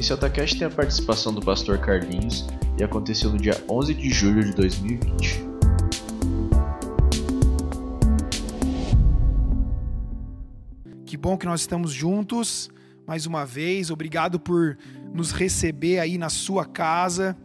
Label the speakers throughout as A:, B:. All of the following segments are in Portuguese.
A: Esse AutoCast tem a participação do pastor Carlinhos e aconteceu no dia 11 de julho de 2020.
B: Que bom que nós estamos juntos mais uma vez. Obrigado por nos receber aí na sua casa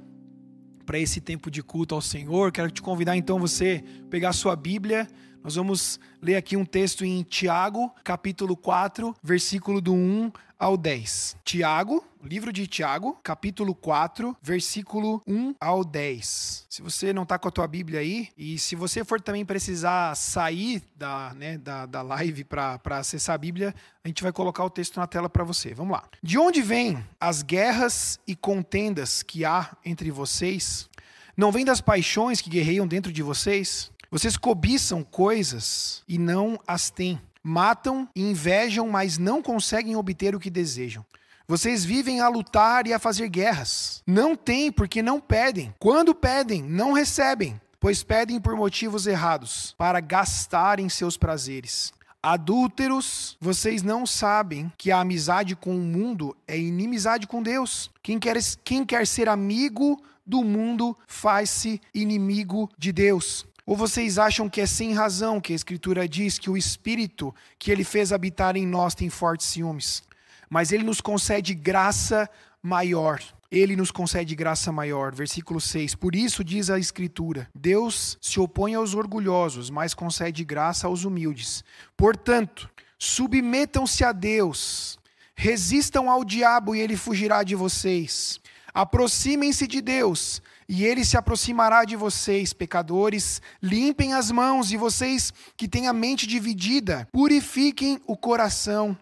B: para esse tempo de culto ao Senhor. Quero te convidar então você pegar a sua Bíblia. Nós vamos ler aqui um texto em Tiago, capítulo 4, versículo do 1 ao 10. Tiago, livro de Tiago, capítulo 4, versículo 1 ao 10. Se você não está com a tua Bíblia aí, e se você for também precisar sair da, né, da, da live para acessar a Bíblia, a gente vai colocar o texto na tela para você. Vamos lá. De onde vêm as guerras e contendas que há entre vocês? Não vem das paixões que guerreiam dentro de vocês? Vocês cobiçam coisas e não as têm matam e invejam, mas não conseguem obter o que desejam. Vocês vivem a lutar e a fazer guerras. Não têm porque não pedem. Quando pedem, não recebem, pois pedem por motivos errados, para gastarem seus prazeres. Adúlteros, vocês não sabem que a amizade com o mundo é inimizade com Deus. Quem quer, quem quer ser amigo do mundo faz-se inimigo de Deus. Ou vocês acham que é sem razão que a Escritura diz que o Espírito que ele fez habitar em nós tem fortes ciúmes? Mas ele nos concede graça maior. Ele nos concede graça maior. Versículo 6. Por isso diz a Escritura: Deus se opõe aos orgulhosos, mas concede graça aos humildes. Portanto, submetam-se a Deus, resistam ao diabo e ele fugirá de vocês. Aproximem-se de Deus e ele se aproximará de vocês, pecadores. Limpem as mãos, e vocês que têm a mente dividida, purifiquem o coração.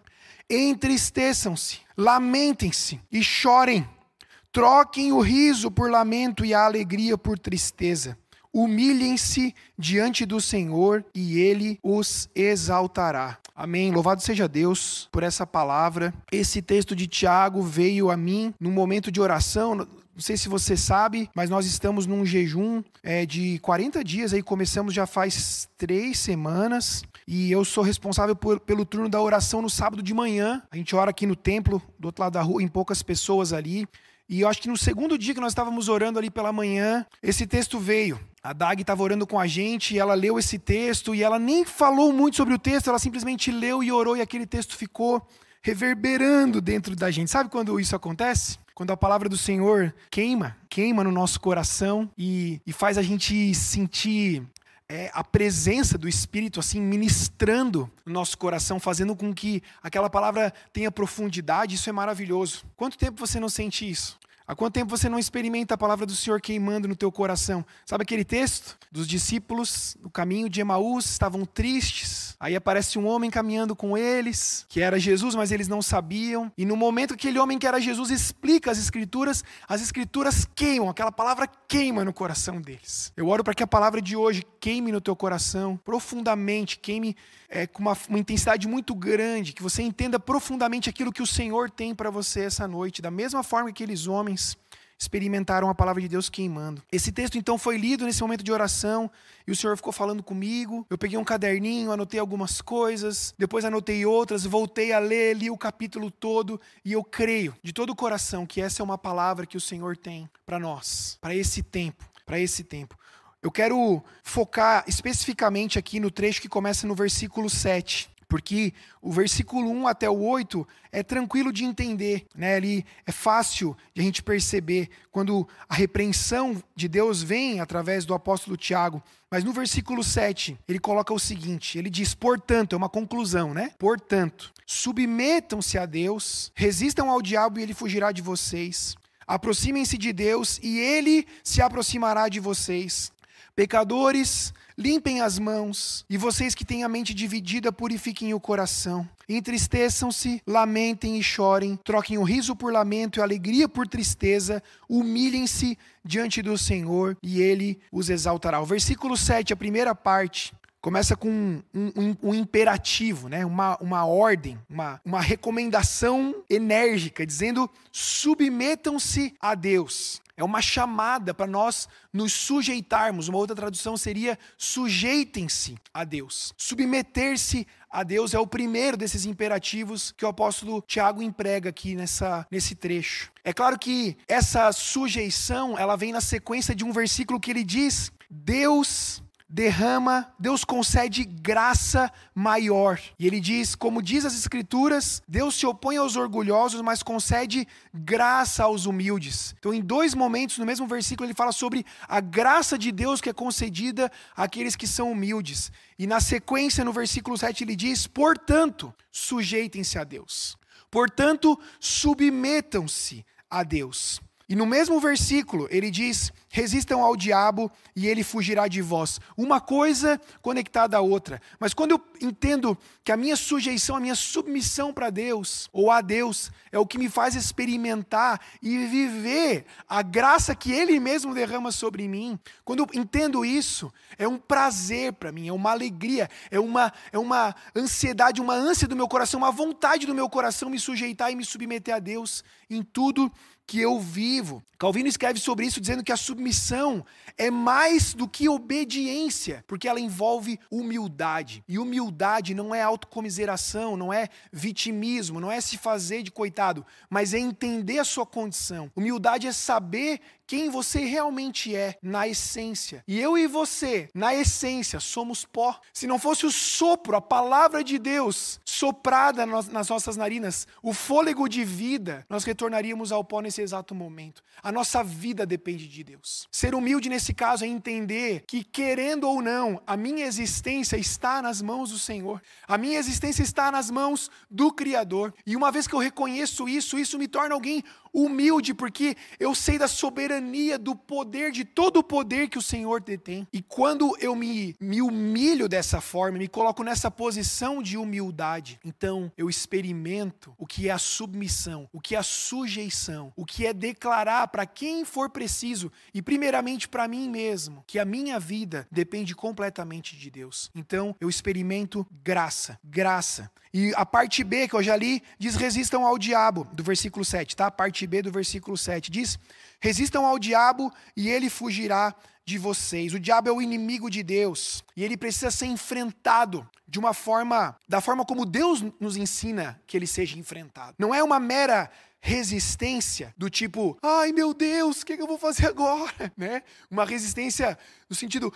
B: Entristeçam-se, lamentem-se e chorem. Troquem o riso por lamento e a alegria por tristeza. Humilhem-se diante do Senhor e ele os exaltará. Amém. Louvado seja Deus por essa palavra. Esse texto de Tiago veio a mim num momento de oração. Não sei se você sabe, mas nós estamos num jejum é, de 40 dias. Aí começamos já faz três semanas. E eu sou responsável por, pelo turno da oração no sábado de manhã. A gente ora aqui no templo, do outro lado da rua, em poucas pessoas ali. E eu acho que no segundo dia que nós estávamos orando ali pela manhã, esse texto veio. A Dag estava orando com a gente ela leu esse texto e ela nem falou muito sobre o texto, ela simplesmente leu e orou e aquele texto ficou reverberando dentro da gente. Sabe quando isso acontece? Quando a palavra do Senhor queima, queima no nosso coração e, e faz a gente sentir é, a presença do Espírito assim ministrando no nosso coração, fazendo com que aquela palavra tenha profundidade, isso é maravilhoso. Quanto tempo você não sente isso? Há quanto tempo você não experimenta a palavra do Senhor queimando no teu coração? Sabe aquele texto dos discípulos no caminho de Emaús estavam tristes? Aí aparece um homem caminhando com eles, que era Jesus, mas eles não sabiam. E no momento que aquele homem que era Jesus explica as escrituras, as escrituras queimam, aquela palavra queima no coração deles. Eu oro para que a palavra de hoje queime no teu coração profundamente, queime é, com uma, uma intensidade muito grande, que você entenda profundamente aquilo que o Senhor tem para você essa noite, da mesma forma que aqueles homens experimentaram a palavra de Deus queimando. Esse texto então foi lido nesse momento de oração e o Senhor ficou falando comigo. Eu peguei um caderninho, anotei algumas coisas, depois anotei outras, voltei a ler, li o capítulo todo e eu creio de todo o coração que essa é uma palavra que o Senhor tem para nós, para esse tempo, para esse tempo. Eu quero focar especificamente aqui no trecho que começa no versículo 7 porque o versículo 1 até o 8 é tranquilo de entender, né? Ali é fácil de a gente perceber quando a repreensão de Deus vem através do apóstolo Tiago. Mas no versículo 7, ele coloca o seguinte: ele diz, portanto, é uma conclusão, né? Portanto, submetam-se a Deus, resistam ao diabo e ele fugirá de vocês. Aproximem-se de Deus e ele se aproximará de vocês. Pecadores, limpem as mãos, e vocês que têm a mente dividida, purifiquem o coração. Entristeçam-se, lamentem e chorem, troquem o riso por lamento e alegria por tristeza, humilhem-se diante do Senhor e ele os exaltará. O versículo 7, a primeira parte, começa com um, um, um, imperativo, né? uma, uma ordem, uma, uma recomendação enérgica, dizendo: submetam-se a Deus. É uma chamada para nós nos sujeitarmos. Uma outra tradução seria sujeitem-se a Deus. Submeter-se a Deus é o primeiro desses imperativos que o apóstolo Tiago emprega aqui nessa, nesse trecho. É claro que essa sujeição, ela vem na sequência de um versículo que ele diz: Deus derrama, Deus concede graça maior. E ele diz, como diz as escrituras, Deus se opõe aos orgulhosos, mas concede graça aos humildes. Então, em dois momentos no mesmo versículo ele fala sobre a graça de Deus que é concedida àqueles que são humildes. E na sequência no versículo 7 ele diz: "Portanto, sujeitem-se a Deus. Portanto, submetam-se a Deus." E no mesmo versículo, ele diz: resistam ao diabo e ele fugirá de vós. Uma coisa conectada à outra. Mas quando eu entendo que a minha sujeição, a minha submissão para Deus, ou a Deus, é o que me faz experimentar e viver a graça que Ele mesmo derrama sobre mim, quando eu entendo isso, é um prazer para mim, é uma alegria, é uma, é uma ansiedade, uma ânsia do meu coração, uma vontade do meu coração me sujeitar e me submeter a Deus em tudo que eu vivo. Calvino escreve sobre isso dizendo que a submissão é mais do que obediência, porque ela envolve humildade. E humildade não é autocomiseração, não é vitimismo, não é se fazer de coitado, mas é entender a sua condição. Humildade é saber quem você realmente é na essência. E eu e você, na essência, somos pó. Se não fosse o sopro, a palavra de Deus soprada nas nossas narinas, o fôlego de vida, nós retornaríamos ao pó nesse exato momento. A nossa vida depende de Deus. Ser humilde nesse caso é entender que, querendo ou não, a minha existência está nas mãos do Senhor. A minha existência está nas mãos do Criador. E uma vez que eu reconheço isso, isso me torna alguém humilde, porque eu sei da soberania, do poder, de todo o poder que o Senhor detém. E quando eu me, me humilho dessa forma, me coloco nessa posição de humildade, então eu experimento o que é a submissão, o que é a sujeição, o que é declarar para quem for preciso, e primeiramente para mim mesmo, que a minha vida depende completamente de Deus. Então eu experimento graça, graça. E a parte B que eu já li diz: resistam ao diabo, do versículo 7, tá? A parte B do versículo 7 diz: resistam ao diabo e ele fugirá de vocês. O diabo é o inimigo de Deus e ele precisa ser enfrentado de uma forma, da forma como Deus nos ensina que ele seja enfrentado. Não é uma mera resistência do tipo, ai meu Deus, o que, que, eu vou fazer agora? Né? Uma resistência no sentido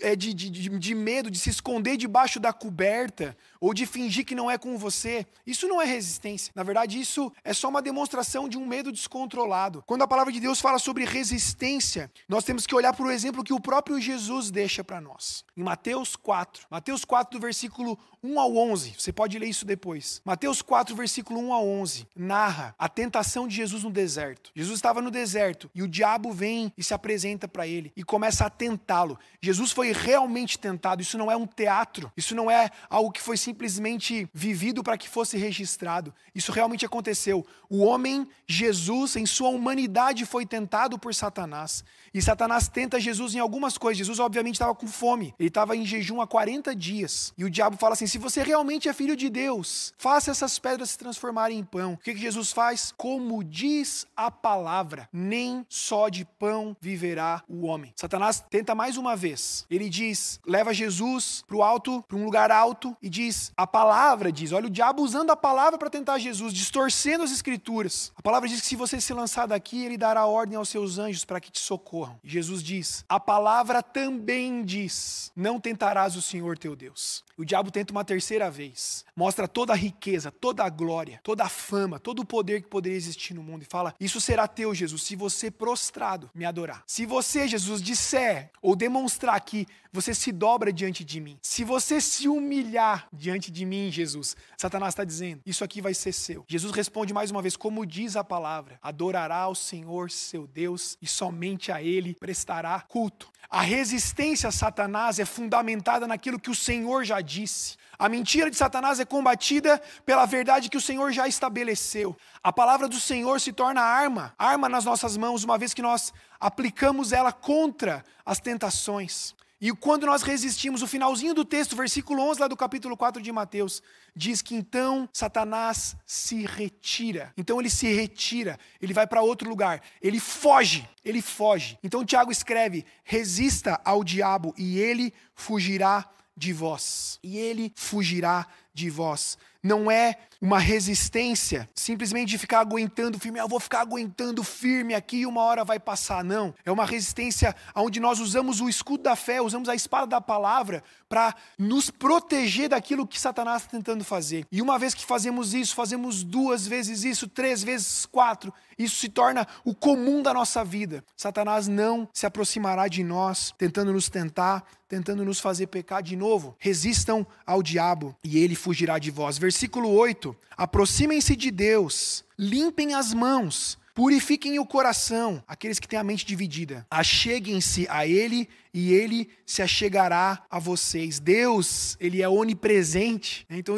B: é, de, de, de medo, de se esconder debaixo da coberta, ou de fingir que não é com você. Isso não é resistência. Na verdade, isso é só uma demonstração de um medo descontrolado. Quando a palavra de Deus fala sobre resistência, nós temos que olhar para o exemplo que o próprio Jesus deixa para nós. Em Mateus 4. Mateus 4, do versículo 1 ao 11. Você pode ler isso depois. Mateus 4, versículo 1 ao 11, narra a tentação de Jesus no deserto. Jesus estava no deserto e o diabo vem e se apresenta para ele e começa a tentá-lo. Jesus foi realmente tentado. Isso não é um teatro. Isso não é algo que foi simplesmente vivido para que fosse registrado. Isso realmente aconteceu. O homem, Jesus, em sua humanidade, foi tentado por Satanás. E Satanás tenta Jesus em algumas coisas. Jesus, obviamente, estava com fome. Ele estava em jejum há 40 dias. E o diabo fala assim: se você realmente é filho de Deus, faça essas pedras se transformarem em pão. O que, que Jesus faz? Como diz a palavra: nem só de pão viverá o homem. Satanás tenta mais uma vez. Ele diz: leva Jesus para o alto, para um lugar alto, e diz: a palavra diz. Olha, o diabo usando a palavra para tentar Jesus, distorcendo as escrituras. A palavra diz que se você se lançar daqui, ele dará ordem aos seus anjos para que te socorram. Jesus diz: a palavra também diz: não tentarás o Senhor teu Deus. O diabo tenta uma terceira vez. Mostra toda a riqueza, toda a glória, toda a fama, todo o poder que poderia existir no mundo e fala: Isso será teu, Jesus, se você prostrado me adorar. Se você, Jesus, disser ou demonstrar que você se dobra diante de mim, se você se humilhar diante de mim, Jesus, Satanás está dizendo: Isso aqui vai ser seu. Jesus responde mais uma vez, como diz a palavra: Adorará ao Senhor seu Deus e somente a Ele prestará culto. A resistência a Satanás é fundamentada naquilo que o Senhor já disse. A mentira de Satanás é combatida pela verdade que o Senhor já estabeleceu. A palavra do Senhor se torna arma, arma nas nossas mãos, uma vez que nós aplicamos ela contra as tentações. E quando nós resistimos, o finalzinho do texto, versículo 11 lá do capítulo 4 de Mateus, diz que então Satanás se retira. Então ele se retira, ele vai para outro lugar, ele foge, ele foge. Então Tiago escreve: resista ao diabo e ele fugirá de vós. E ele fugirá de vós. Não é uma resistência simplesmente de ficar aguentando firme, ah, eu vou ficar aguentando firme aqui e uma hora vai passar. Não. É uma resistência onde nós usamos o escudo da fé, usamos a espada da palavra para nos proteger daquilo que Satanás está tentando fazer. E uma vez que fazemos isso, fazemos duas vezes isso, três vezes quatro, isso se torna o comum da nossa vida. Satanás não se aproximará de nós, tentando nos tentar, tentando nos fazer pecar de novo. Resistam ao diabo e ele fugirá de vós. Versículo 8: Aproximem-se de Deus, limpem as mãos, purifiquem o coração, aqueles que têm a mente dividida. Acheguem-se a Ele e Ele se achegará a vocês. Deus, Ele é onipresente. Então,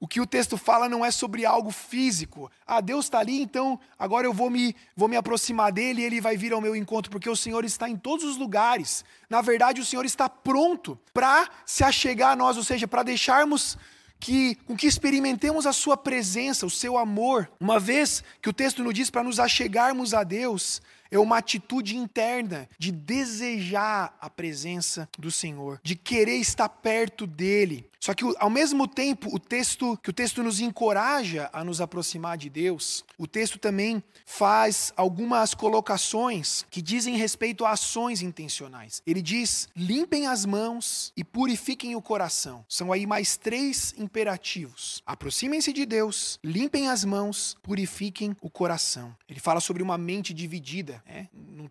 B: o que o texto fala não é sobre algo físico. Ah, Deus está ali, então agora eu vou me, vou me aproximar dele e ele vai vir ao meu encontro, porque o Senhor está em todos os lugares. Na verdade, o Senhor está pronto para se achegar a nós, ou seja, para deixarmos que, com que experimentemos a sua presença, o seu amor. Uma vez que o texto nos diz para nos achegarmos a Deus, é uma atitude interna de desejar a presença do Senhor, de querer estar perto dele. Só que ao mesmo tempo, o texto que o texto nos encoraja a nos aproximar de Deus, o texto também faz algumas colocações que dizem respeito a ações intencionais. Ele diz: "Limpem as mãos e purifiquem o coração". São aí mais três imperativos. Aproximem-se de Deus, limpem as mãos, purifiquem o coração. Ele fala sobre uma mente dividida. É,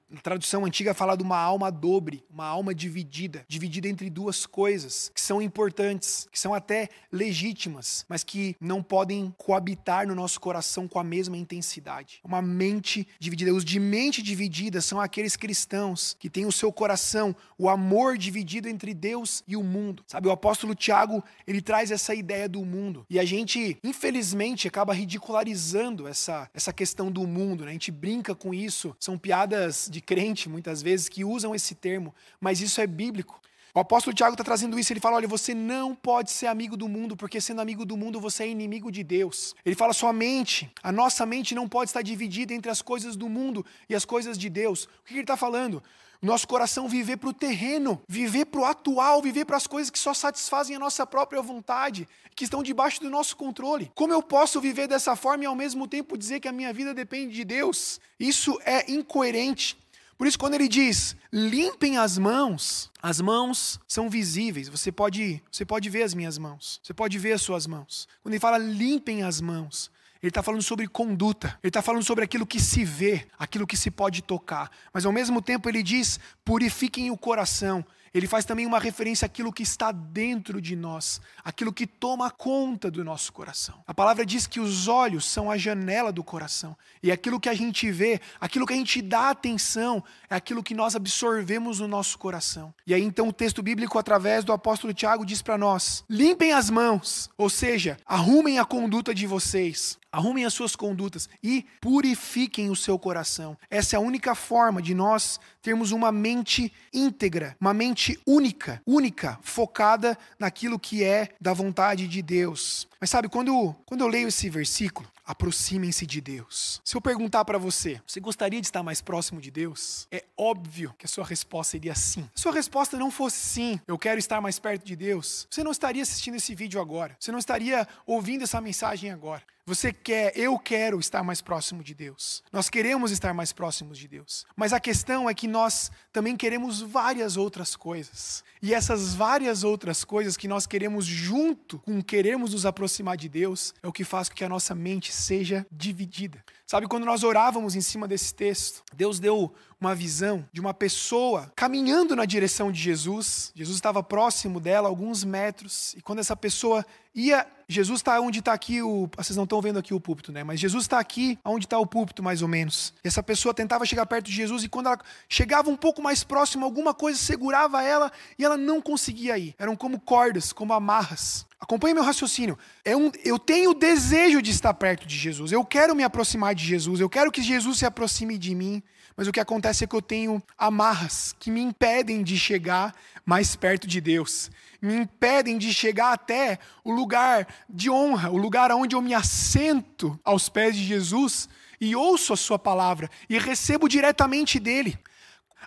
B: na tradução antiga fala de uma alma dobre, uma alma dividida, dividida entre duas coisas que são importantes, que são até legítimas, mas que não podem coabitar no nosso coração com a mesma intensidade. Uma mente dividida. Os de mente dividida são aqueles cristãos que têm o seu coração, o amor dividido entre Deus e o mundo. Sabe, o apóstolo Tiago, ele traz essa ideia do mundo. E a gente, infelizmente, acaba ridicularizando essa, essa questão do mundo, né? A gente brinca com isso. São piadas de crente, muitas vezes, que usam esse termo, mas isso é bíblico. O apóstolo Tiago está trazendo isso. Ele fala: olha, você não pode ser amigo do mundo, porque sendo amigo do mundo você é inimigo de Deus. Ele fala: sua mente, a nossa mente não pode estar dividida entre as coisas do mundo e as coisas de Deus. O que ele está falando? Nosso coração viver para o terreno, viver para o atual, viver para as coisas que só satisfazem a nossa própria vontade, que estão debaixo do nosso controle. Como eu posso viver dessa forma e ao mesmo tempo dizer que a minha vida depende de Deus? Isso é incoerente. Por isso, quando ele diz limpem as mãos, as mãos são visíveis. Você pode, você pode ver as minhas mãos. Você pode ver as suas mãos. Quando ele fala limpem as mãos, ele está falando sobre conduta, ele está falando sobre aquilo que se vê, aquilo que se pode tocar. Mas ao mesmo tempo ele diz: purifiquem o coração. Ele faz também uma referência àquilo que está dentro de nós, aquilo que toma conta do nosso coração. A palavra diz que os olhos são a janela do coração, e aquilo que a gente vê, aquilo que a gente dá atenção, é aquilo que nós absorvemos no nosso coração. E aí então o texto bíblico, através do apóstolo Tiago, diz para nós: limpem as mãos, ou seja, arrumem a conduta de vocês. Arrumem as suas condutas e purifiquem o seu coração. Essa é a única forma de nós termos uma mente íntegra, uma mente única, única, focada naquilo que é da vontade de Deus. Mas sabe, quando, quando eu leio esse versículo, aproximem-se de Deus. Se eu perguntar para você, você gostaria de estar mais próximo de Deus? É óbvio que a sua resposta seria sim. Se a sua resposta não fosse sim, eu quero estar mais perto de Deus, você não estaria assistindo esse vídeo agora. Você não estaria ouvindo essa mensagem agora. Você quer, eu quero estar mais próximo de Deus. Nós queremos estar mais próximos de Deus. Mas a questão é que nós também queremos várias outras coisas. E essas várias outras coisas que nós queremos junto com queremos nos aproximar de Deus é o que faz com que a nossa mente seja dividida. Sabe, quando nós orávamos em cima desse texto, Deus deu uma visão de uma pessoa caminhando na direção de Jesus. Jesus estava próximo dela, alguns metros, e quando essa pessoa ia. Jesus está onde está aqui o. Vocês não estão vendo aqui o púlpito, né? Mas Jesus está aqui, onde está o púlpito, mais ou menos. E essa pessoa tentava chegar perto de Jesus, e quando ela chegava um pouco mais próximo, alguma coisa segurava ela e ela não conseguia ir. Eram como cordas, como amarras. Acompanhe meu raciocínio. É um, eu tenho o desejo de estar perto de Jesus. Eu quero me aproximar de Jesus. Eu quero que Jesus se aproxime de mim. Mas o que acontece é que eu tenho amarras que me impedem de chegar mais perto de Deus, me impedem de chegar até o lugar de honra, o lugar onde eu me assento aos pés de Jesus e ouço a Sua palavra e recebo diretamente dele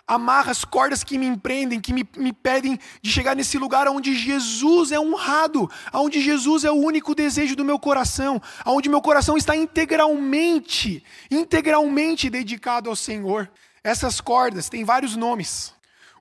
B: amarra as cordas que me empreendem, que me, me pedem de chegar nesse lugar onde Jesus é honrado, onde Jesus é o único desejo do meu coração, onde meu coração está integralmente, integralmente dedicado ao Senhor. Essas cordas têm vários nomes.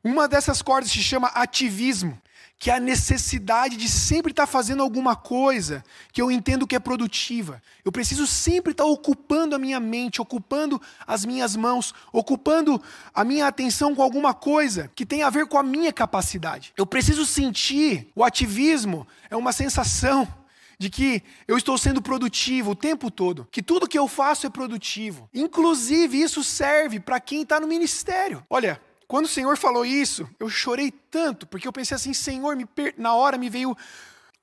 B: Uma dessas cordas se chama ativismo que a necessidade de sempre estar fazendo alguma coisa que eu entendo que é produtiva. Eu preciso sempre estar ocupando a minha mente, ocupando as minhas mãos, ocupando a minha atenção com alguma coisa que tem a ver com a minha capacidade. Eu preciso sentir o ativismo é uma sensação de que eu estou sendo produtivo o tempo todo, que tudo que eu faço é produtivo. Inclusive, isso serve para quem está no ministério. Olha, quando o Senhor falou isso, eu chorei tanto, porque eu pensei assim, Senhor, me per... na hora me veio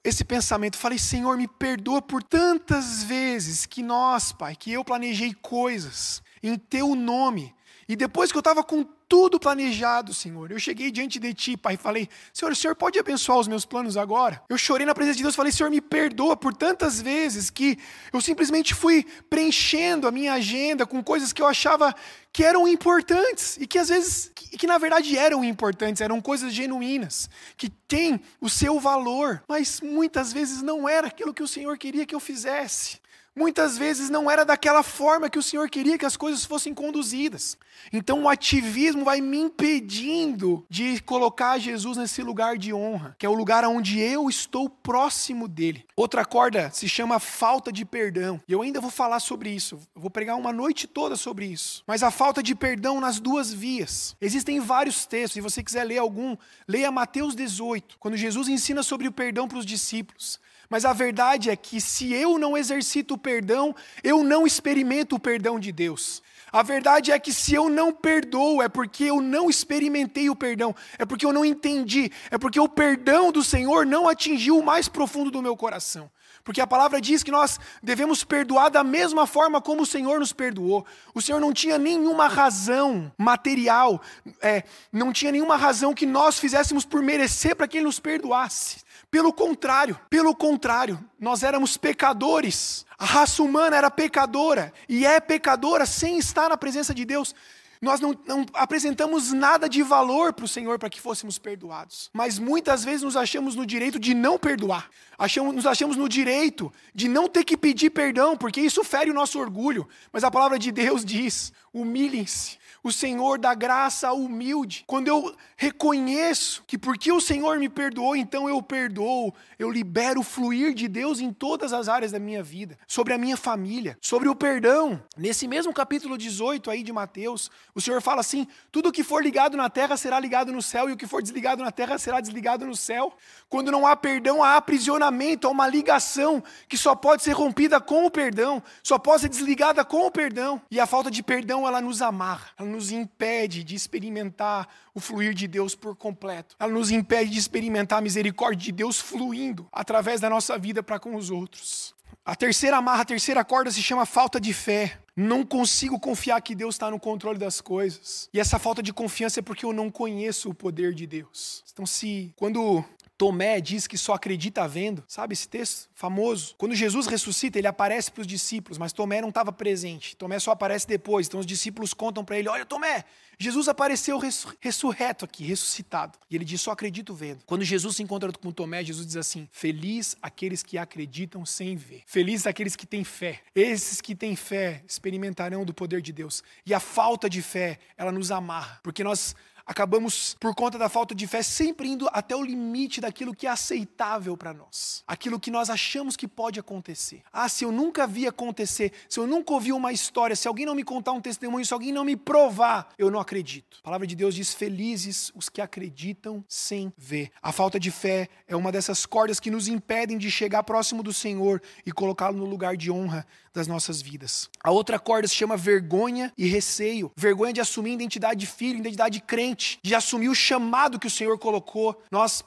B: esse pensamento. Falei, Senhor, me perdoa por tantas vezes que nós, Pai, que eu planejei coisas em Teu nome. E depois que eu estava com tudo planejado, Senhor. Eu cheguei diante de Ti, Pai, e falei: Senhor, o Senhor pode abençoar os meus planos agora? Eu chorei na presença de Deus, falei: Senhor, me perdoa por tantas vezes que eu simplesmente fui preenchendo a minha agenda com coisas que eu achava que eram importantes e que às vezes, que, que na verdade eram importantes, eram coisas genuínas, que têm o seu valor, mas muitas vezes não era aquilo que o Senhor queria que eu fizesse. Muitas vezes não era daquela forma que o Senhor queria que as coisas fossem conduzidas. Então o ativismo vai me impedindo de colocar Jesus nesse lugar de honra, que é o lugar onde eu estou próximo dele. Outra corda se chama falta de perdão. E eu ainda vou falar sobre isso. Eu vou pregar uma noite toda sobre isso. Mas a falta de perdão nas duas vias. Existem vários textos, se você quiser ler algum, leia Mateus 18, quando Jesus ensina sobre o perdão para os discípulos. Mas a verdade é que se eu não exercito o perdão, eu não experimento o perdão de Deus. A verdade é que se eu não perdoo, é porque eu não experimentei o perdão, é porque eu não entendi, é porque o perdão do Senhor não atingiu o mais profundo do meu coração. Porque a palavra diz que nós devemos perdoar da mesma forma como o Senhor nos perdoou. O Senhor não tinha nenhuma razão material, é, não tinha nenhuma razão que nós fizéssemos por merecer para que Ele nos perdoasse. Pelo contrário, pelo contrário, nós éramos pecadores. A raça humana era pecadora e é pecadora sem estar na presença de Deus. Nós não, não apresentamos nada de valor para o Senhor para que fôssemos perdoados. Mas muitas vezes nos achamos no direito de não perdoar. Achamos, nos achamos no direito de não ter que pedir perdão, porque isso fere o nosso orgulho. Mas a palavra de Deus diz: humilhem-se o Senhor dá graça humilde. Quando eu reconheço que porque o Senhor me perdoou, então eu perdoo, eu libero o fluir de Deus em todas as áreas da minha vida, sobre a minha família, sobre o perdão. Nesse mesmo capítulo 18 aí de Mateus, o Senhor fala assim: tudo que for ligado na terra será ligado no céu, e o que for desligado na terra será desligado no céu. Quando não há perdão, há aprisionamento, há uma ligação que só pode ser rompida com o perdão, só pode ser desligada com o perdão. E a falta de perdão, ela nos amarra, ela nos impede de experimentar o fluir de Deus por completo. Ela nos impede de experimentar a misericórdia de Deus fluindo através da nossa vida para com os outros. A terceira amarra, a terceira corda se chama falta de fé. Não consigo confiar que Deus está no controle das coisas. E essa falta de confiança é porque eu não conheço o poder de Deus. Então, se quando Tomé diz que só acredita vendo. Sabe esse texto famoso? Quando Jesus ressuscita, ele aparece para os discípulos, mas Tomé não estava presente. Tomé só aparece depois. Então os discípulos contam para ele: Olha, Tomé, Jesus apareceu ressurreto aqui, ressuscitado. E ele diz: Só acredito vendo. Quando Jesus se encontra com Tomé, Jesus diz assim: Feliz aqueles que acreditam sem ver. Feliz aqueles que têm fé. Esses que têm fé experimentarão do poder de Deus. E a falta de fé, ela nos amarra, porque nós acabamos, por conta da falta de fé, sempre indo até o limite daquilo que é aceitável para nós, aquilo que nós achamos que pode acontecer. Ah, se eu nunca vi acontecer, se eu nunca ouvi uma história, se alguém não me contar um testemunho, se alguém não me provar, eu não acredito. A palavra de Deus diz: felizes os que acreditam sem ver. A falta de fé é uma dessas cordas que nos impedem de chegar próximo do Senhor e colocá-lo no lugar de honra das nossas vidas. A outra corda se chama vergonha e receio. Vergonha de assumir identidade de filho, identidade de crente, de assumir o chamado que o Senhor colocou. Nós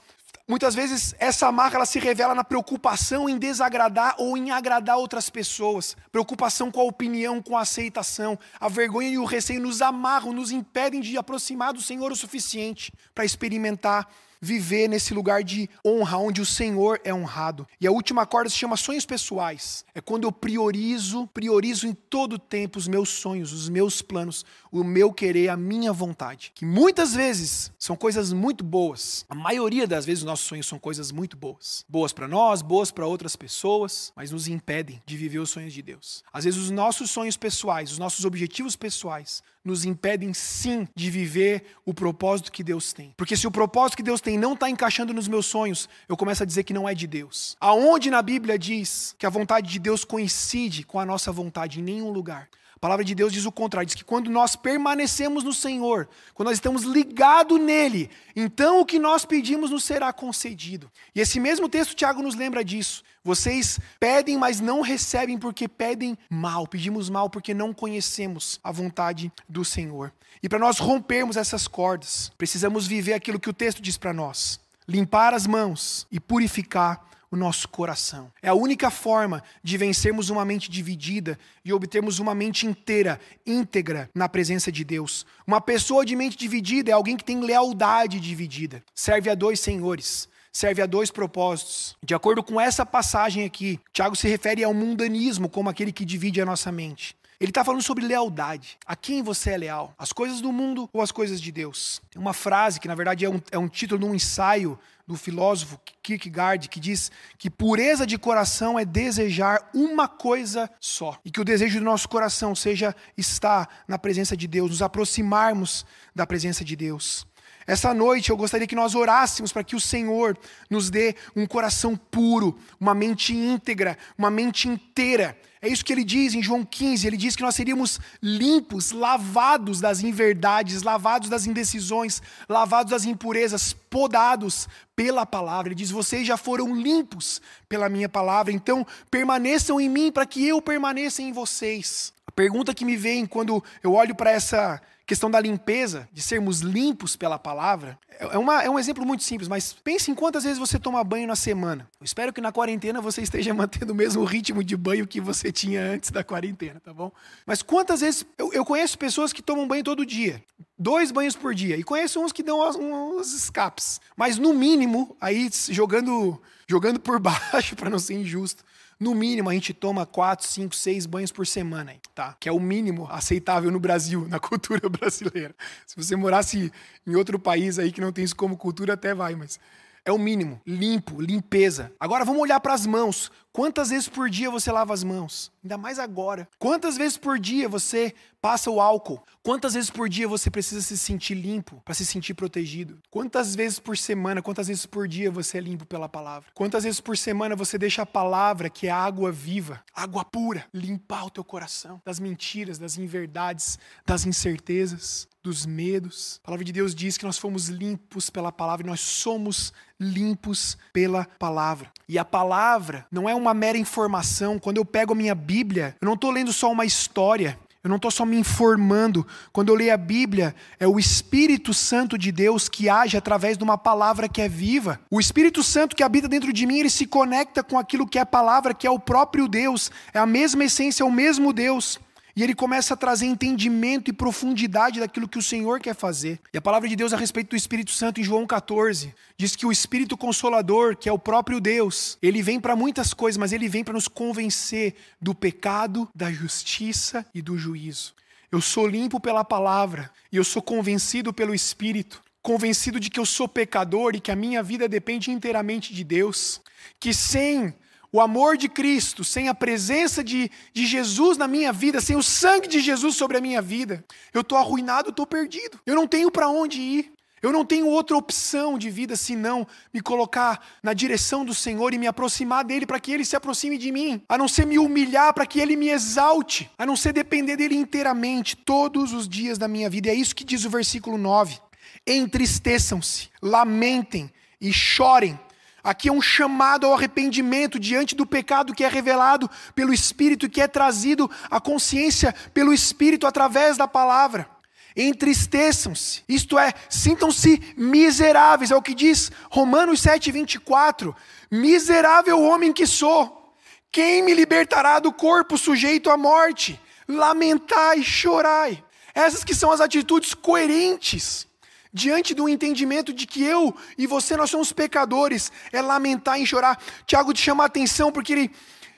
B: Muitas vezes essa marca ela se revela na preocupação em desagradar ou em agradar outras pessoas, preocupação com a opinião, com a aceitação. A vergonha e o receio nos amarram, nos impedem de aproximar do Senhor o suficiente para experimentar viver nesse lugar de honra, onde o Senhor é honrado. E a última corda se chama sonhos pessoais. É quando eu priorizo, priorizo em todo tempo os meus sonhos, os meus planos, o meu querer, a minha vontade. Que muitas vezes são coisas muito boas. A maioria das vezes os nossos sonhos são coisas muito boas. Boas para nós, boas para outras pessoas, mas nos impedem de viver os sonhos de Deus. Às vezes os nossos sonhos pessoais, os nossos objetivos pessoais nos impedem sim de viver o propósito que Deus tem. Porque se o propósito que Deus tem não está encaixando nos meus sonhos, eu começo a dizer que não é de Deus. Aonde na Bíblia diz que a vontade de Deus coincide com a nossa vontade? Em nenhum lugar. Palavra de Deus diz o contrário, diz que quando nós permanecemos no Senhor, quando nós estamos ligados nele, então o que nós pedimos nos será concedido. E esse mesmo texto, Tiago nos lembra disso. Vocês pedem, mas não recebem porque pedem mal. Pedimos mal porque não conhecemos a vontade do Senhor. E para nós rompermos essas cordas, precisamos viver aquilo que o texto diz para nós: limpar as mãos e purificar o nosso coração. É a única forma de vencermos uma mente dividida e obtermos uma mente inteira, íntegra na presença de Deus. Uma pessoa de mente dividida é alguém que tem lealdade dividida, serve a dois senhores serve a dois propósitos. De acordo com essa passagem aqui, Tiago se refere ao mundanismo como aquele que divide a nossa mente. Ele está falando sobre lealdade. A quem você é leal? As coisas do mundo ou as coisas de Deus? Tem uma frase que, na verdade, é um, é um título de um ensaio do filósofo Kierkegaard que diz que pureza de coração é desejar uma coisa só. E que o desejo do nosso coração seja estar na presença de Deus, nos aproximarmos da presença de Deus. Essa noite eu gostaria que nós orássemos para que o Senhor nos dê um coração puro, uma mente íntegra, uma mente inteira. É isso que ele diz em João 15. Ele diz que nós seríamos limpos, lavados das inverdades, lavados das indecisões, lavados das impurezas, podados pela palavra. Ele diz: Vocês já foram limpos pela minha palavra, então permaneçam em mim para que eu permaneça em vocês. A pergunta que me vem quando eu olho para essa questão da limpeza, de sermos limpos pela palavra, é, uma, é um exemplo muito simples, mas pense em quantas vezes você toma banho na semana. Eu espero que na quarentena você esteja mantendo o mesmo ritmo de banho que você tinha antes da quarentena, tá bom? Mas quantas vezes. Eu, eu conheço pessoas que tomam banho todo dia, dois banhos por dia, e conheço uns que dão uns escapes. Mas no mínimo, aí jogando, jogando por baixo, para não ser injusto, no mínimo, a gente toma 4, 5, 6 banhos por semana, tá? Que é o mínimo aceitável no Brasil, na cultura brasileira. Se você morasse em outro país aí que não tem isso como cultura, até vai, mas é o mínimo. Limpo, limpeza. Agora vamos olhar para as mãos. Quantas vezes por dia você lava as mãos? Ainda mais agora. Quantas vezes por dia você passa o álcool? Quantas vezes por dia você precisa se sentir limpo para se sentir protegido? Quantas vezes por semana, quantas vezes por dia você é limpo pela palavra? Quantas vezes por semana você deixa a palavra, que é água viva, água pura, limpar o teu coração das mentiras, das inverdades, das incertezas, dos medos? A palavra de Deus diz que nós fomos limpos pela palavra nós somos limpos pela palavra. E a palavra não é uma mera informação. Quando eu pego a minha Bíblia, eu não estou lendo só uma história. Eu não estou só me informando. Quando eu leio a Bíblia, é o Espírito Santo de Deus que age através de uma palavra que é viva. O Espírito Santo que habita dentro de mim, ele se conecta com aquilo que é a palavra, que é o próprio Deus. É a mesma essência, é o mesmo Deus. E ele começa a trazer entendimento e profundidade daquilo que o Senhor quer fazer. E a palavra de Deus a respeito do Espírito Santo em João 14 diz que o Espírito Consolador, que é o próprio Deus, ele vem para muitas coisas, mas ele vem para nos convencer do pecado, da justiça e do juízo. Eu sou limpo pela palavra e eu sou convencido pelo Espírito, convencido de que eu sou pecador e que a minha vida depende inteiramente de Deus, que sem o amor de Cristo, sem a presença de, de Jesus na minha vida, sem o sangue de Jesus sobre a minha vida, eu estou arruinado, estou perdido. Eu não tenho para onde ir. Eu não tenho outra opção de vida senão me colocar na direção do Senhor e me aproximar dele para que ele se aproxime de mim, a não ser me humilhar para que ele me exalte, a não ser depender dele inteiramente todos os dias da minha vida. E é isso que diz o versículo 9: Entristeçam-se, lamentem e chorem Aqui é um chamado ao arrependimento diante do pecado que é revelado pelo Espírito que é trazido à consciência pelo Espírito através da palavra. entristeçam-se, isto é, sintam-se miseráveis, é o que diz Romanos 7,24: Miserável homem que sou, quem me libertará do corpo sujeito à morte? Lamentai chorai. Essas que são as atitudes coerentes diante do entendimento de que eu e você nós somos pecadores, é lamentar e chorar. Tiago te chama a atenção porque ele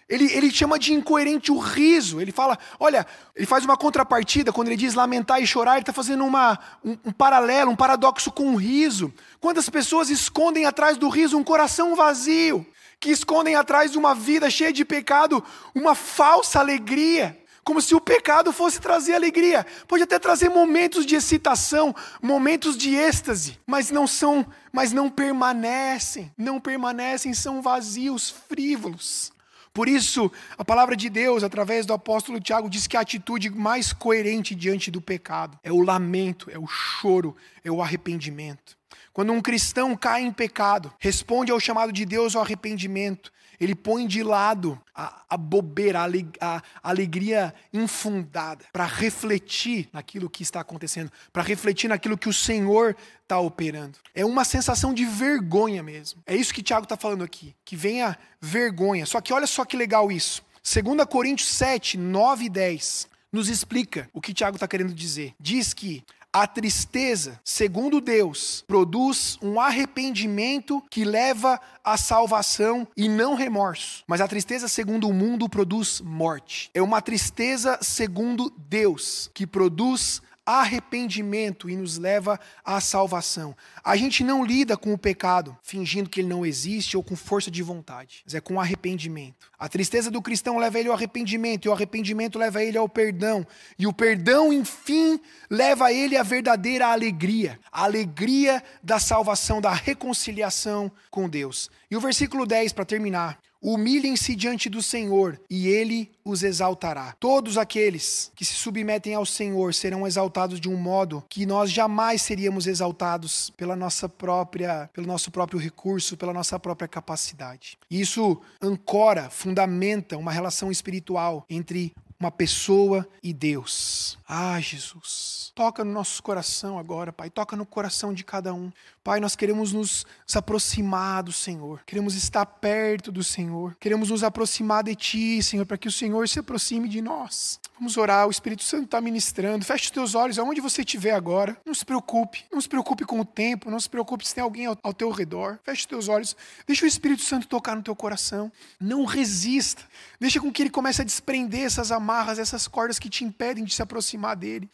B: ele, ele chama de incoerente o riso. Ele fala, olha, ele faz uma contrapartida, quando ele diz lamentar e chorar, ele está fazendo uma, um, um, paralelo, um paradoxo com o riso. Quantas pessoas escondem atrás do riso um coração vazio, que escondem atrás de uma vida cheia de pecado uma falsa alegria, como se o pecado fosse trazer alegria. Pode até trazer momentos de excitação, momentos de êxtase, mas não são, mas não permanecem, não permanecem, são vazios, frívolos. Por isso, a palavra de Deus, através do apóstolo Tiago, diz que a atitude mais coerente diante do pecado é o lamento, é o choro, é o arrependimento. Quando um cristão cai em pecado, responde ao chamado de Deus ao arrependimento, ele põe de lado a, a bobeira, a, a alegria infundada, para refletir naquilo que está acontecendo, para refletir naquilo que o Senhor está operando. É uma sensação de vergonha mesmo. É isso que Tiago está falando aqui, que venha vergonha. Só que olha só que legal isso. 2 Coríntios 7, 9 e 10 nos explica o que Tiago está querendo dizer. Diz que a tristeza, segundo Deus, produz um arrependimento que leva à salvação e não remorso. Mas a tristeza, segundo o mundo, produz morte. É uma tristeza segundo Deus que produz arrependimento e nos leva à salvação. A gente não lida com o pecado fingindo que ele não existe ou com força de vontade, mas é com arrependimento. A tristeza do cristão leva ele ao arrependimento, e o arrependimento leva ele ao perdão, e o perdão, enfim, leva ele à verdadeira alegria, a alegria da salvação, da reconciliação com Deus. E o versículo 10 para terminar. Humilhem-se diante do Senhor e ele os exaltará. Todos aqueles que se submetem ao Senhor serão exaltados de um modo que nós jamais seríamos exaltados pela nossa própria, pelo nosso próprio recurso, pela nossa própria capacidade. Isso ancora, fundamenta uma relação espiritual entre uma pessoa e Deus. Ah, Jesus, toca no nosso coração agora, Pai, toca no coração de cada um. Pai, nós queremos nos aproximar do Senhor, queremos estar perto do Senhor, queremos nos aproximar de Ti, Senhor, para que o Senhor se aproxime de nós. Vamos orar, o Espírito Santo está ministrando. Feche os teus olhos aonde você estiver agora. Não se preocupe, não se preocupe com o tempo, não se preocupe se tem alguém ao, ao teu redor. Feche os teus olhos, deixa o Espírito Santo tocar no teu coração. Não resista, deixa com que ele comece a desprender essas amarras, essas cordas que te impedem de se aproximar dele.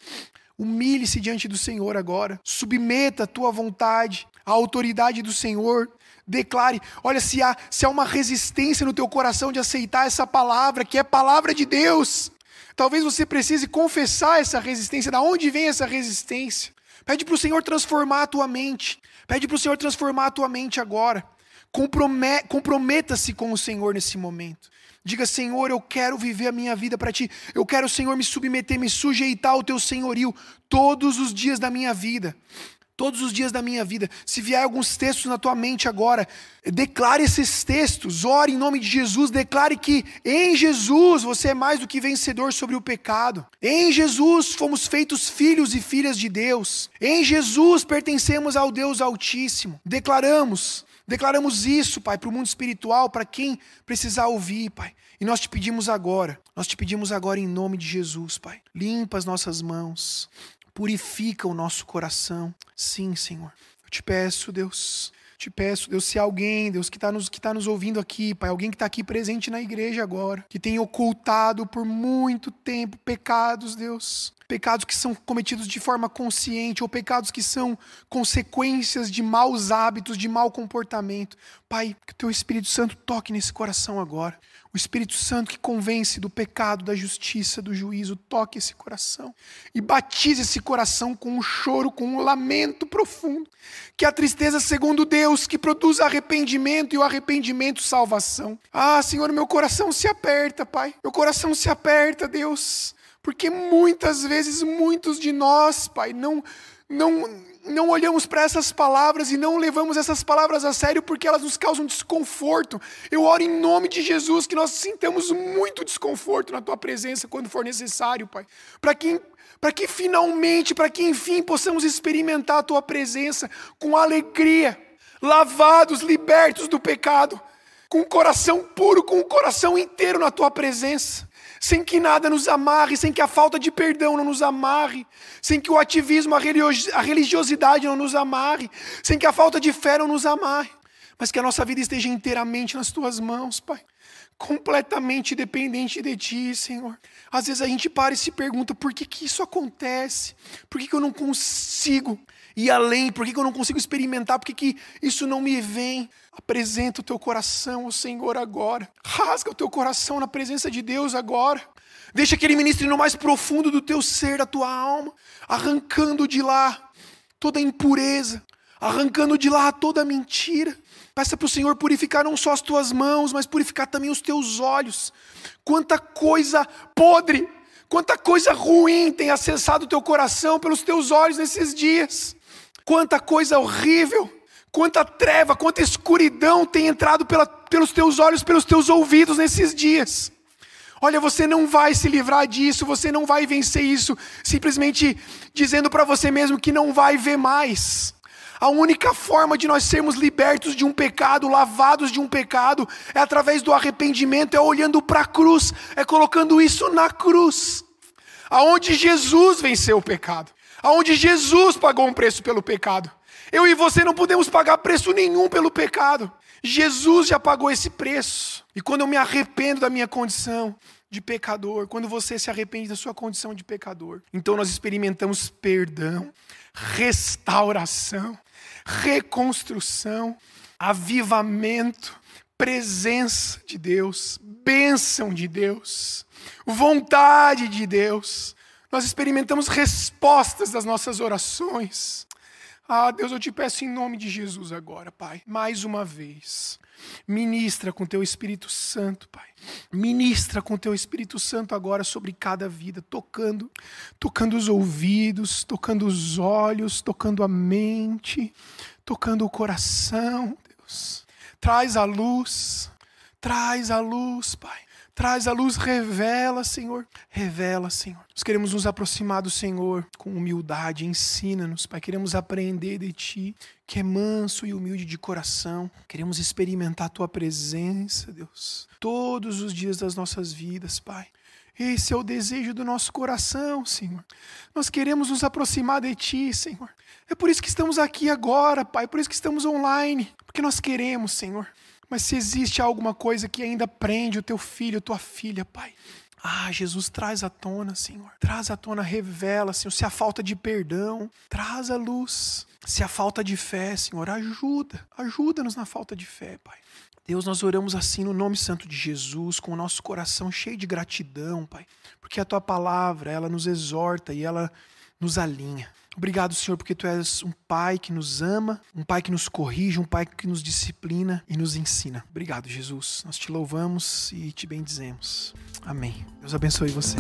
B: Humilhe-se diante do Senhor agora. Submeta a tua vontade à autoridade do Senhor. Declare, olha, se há, se há uma resistência no teu coração de aceitar essa palavra, que é palavra de Deus, talvez você precise confessar essa resistência. Da onde vem essa resistência? Pede para o Senhor transformar a tua mente. Pede para o Senhor transformar a tua mente agora. Comprometa-se com o Senhor nesse momento. Diga, Senhor, eu quero viver a minha vida para ti. Eu quero, Senhor, me submeter, me sujeitar ao teu senhorio todos os dias da minha vida. Todos os dias da minha vida. Se vier alguns textos na tua mente agora, declare esses textos. Ore em nome de Jesus. Declare que em Jesus você é mais do que vencedor sobre o pecado. Em Jesus fomos feitos filhos e filhas de Deus. Em Jesus pertencemos ao Deus Altíssimo. Declaramos Declaramos isso, Pai, para o mundo espiritual, para quem precisar ouvir, Pai. E nós te pedimos agora, nós te pedimos agora em nome de Jesus, Pai. Limpa as nossas mãos, purifica o nosso coração. Sim, Senhor. Eu te peço, Deus, te peço, Deus, se alguém, Deus, que está nos, que tá nos ouvindo aqui, Pai, alguém que está aqui presente na igreja agora, que tem ocultado por muito tempo pecados, Deus, pecados que são cometidos de forma consciente ou pecados que são consequências de maus hábitos, de mau comportamento. Pai, que o teu Espírito Santo toque nesse coração agora. O Espírito Santo que convence do pecado, da justiça, do juízo, toque esse coração e batize esse coração com um choro, com um lamento profundo. Que a tristeza, segundo Deus, que produz arrependimento e o arrependimento, salvação. Ah, Senhor, meu coração se aperta, Pai. Meu coração se aperta, Deus. Porque muitas vezes, muitos de nós, Pai, não, não, não olhamos para essas palavras e não levamos essas palavras a sério porque elas nos causam desconforto. Eu oro em nome de Jesus que nós sintamos muito desconforto na Tua presença quando for necessário, Pai. Para que para que finalmente, para que enfim possamos experimentar a tua presença com alegria, lavados, libertos do pecado, com o coração puro, com o coração inteiro na tua presença, sem que nada nos amarre, sem que a falta de perdão não nos amarre, sem que o ativismo, a religiosidade não nos amarre, sem que a falta de fé não nos amarre, mas que a nossa vida esteja inteiramente nas tuas mãos, Pai completamente dependente de Ti, Senhor. Às vezes a gente para e se pergunta por que, que isso acontece? Por que, que eu não consigo ir além? Por que, que eu não consigo experimentar? Por que, que isso não me vem? Apresenta o teu coração ao Senhor agora. Rasga o teu coração na presença de Deus agora. Deixa que Ele ministre no mais profundo do teu ser, da tua alma, arrancando de lá toda impureza, arrancando de lá toda mentira Peça para o Senhor purificar não só as tuas mãos, mas purificar também os teus olhos. Quanta coisa podre, quanta coisa ruim tem acessado o teu coração pelos teus olhos nesses dias. Quanta coisa horrível, quanta treva, quanta escuridão tem entrado pela, pelos teus olhos, pelos teus ouvidos nesses dias. Olha, você não vai se livrar disso, você não vai vencer isso simplesmente dizendo para você mesmo que não vai ver mais. A única forma de nós sermos libertos de um pecado, lavados de um pecado, é através do arrependimento, é olhando para a cruz, é colocando isso na cruz. Aonde Jesus venceu o pecado, aonde Jesus pagou um preço pelo pecado. Eu e você não podemos pagar preço nenhum pelo pecado. Jesus já pagou esse preço. E quando eu me arrependo da minha condição de pecador, quando você se arrepende da sua condição de pecador, então nós experimentamos perdão, restauração, reconstrução, avivamento, presença de Deus, bênção de Deus, vontade de Deus. Nós experimentamos respostas das nossas orações. Ah, Deus, eu te peço em nome de Jesus agora, Pai, mais uma vez. Ministra com teu Espírito Santo, Pai. Ministra com teu Espírito Santo agora sobre cada vida, tocando, tocando os ouvidos, tocando os olhos, tocando a mente, tocando o coração, Deus. Traz a luz, traz a luz, Pai. Traz a luz, revela, Senhor. Revela, Senhor. Nós queremos nos aproximar do Senhor com humildade. Ensina-nos, Pai. Queremos aprender de Ti, que é manso e humilde de coração. Queremos experimentar a Tua presença, Deus, todos os dias das nossas vidas, Pai. Esse é o desejo do nosso coração, Senhor. Nós queremos nos aproximar de Ti, Senhor. É por isso que estamos aqui agora, Pai. Por isso que estamos online. Porque nós queremos, Senhor. Mas se existe alguma coisa que ainda prende o teu filho, tua filha, Pai. Ah, Jesus, traz à tona, Senhor. Traz à tona, revela, Senhor. Se a falta de perdão, traz a luz. Se a falta de fé, Senhor, ajuda. Ajuda-nos na falta de fé, Pai. Deus, nós oramos assim no nome santo de Jesus, com o nosso coração cheio de gratidão, Pai. Porque a tua palavra, ela nos exorta e ela nos alinha. Obrigado, Senhor, porque tu és um pai que nos ama, um pai que nos corrige, um pai que nos disciplina e nos ensina. Obrigado, Jesus. Nós te louvamos e te bendizemos. Amém. Deus abençoe você.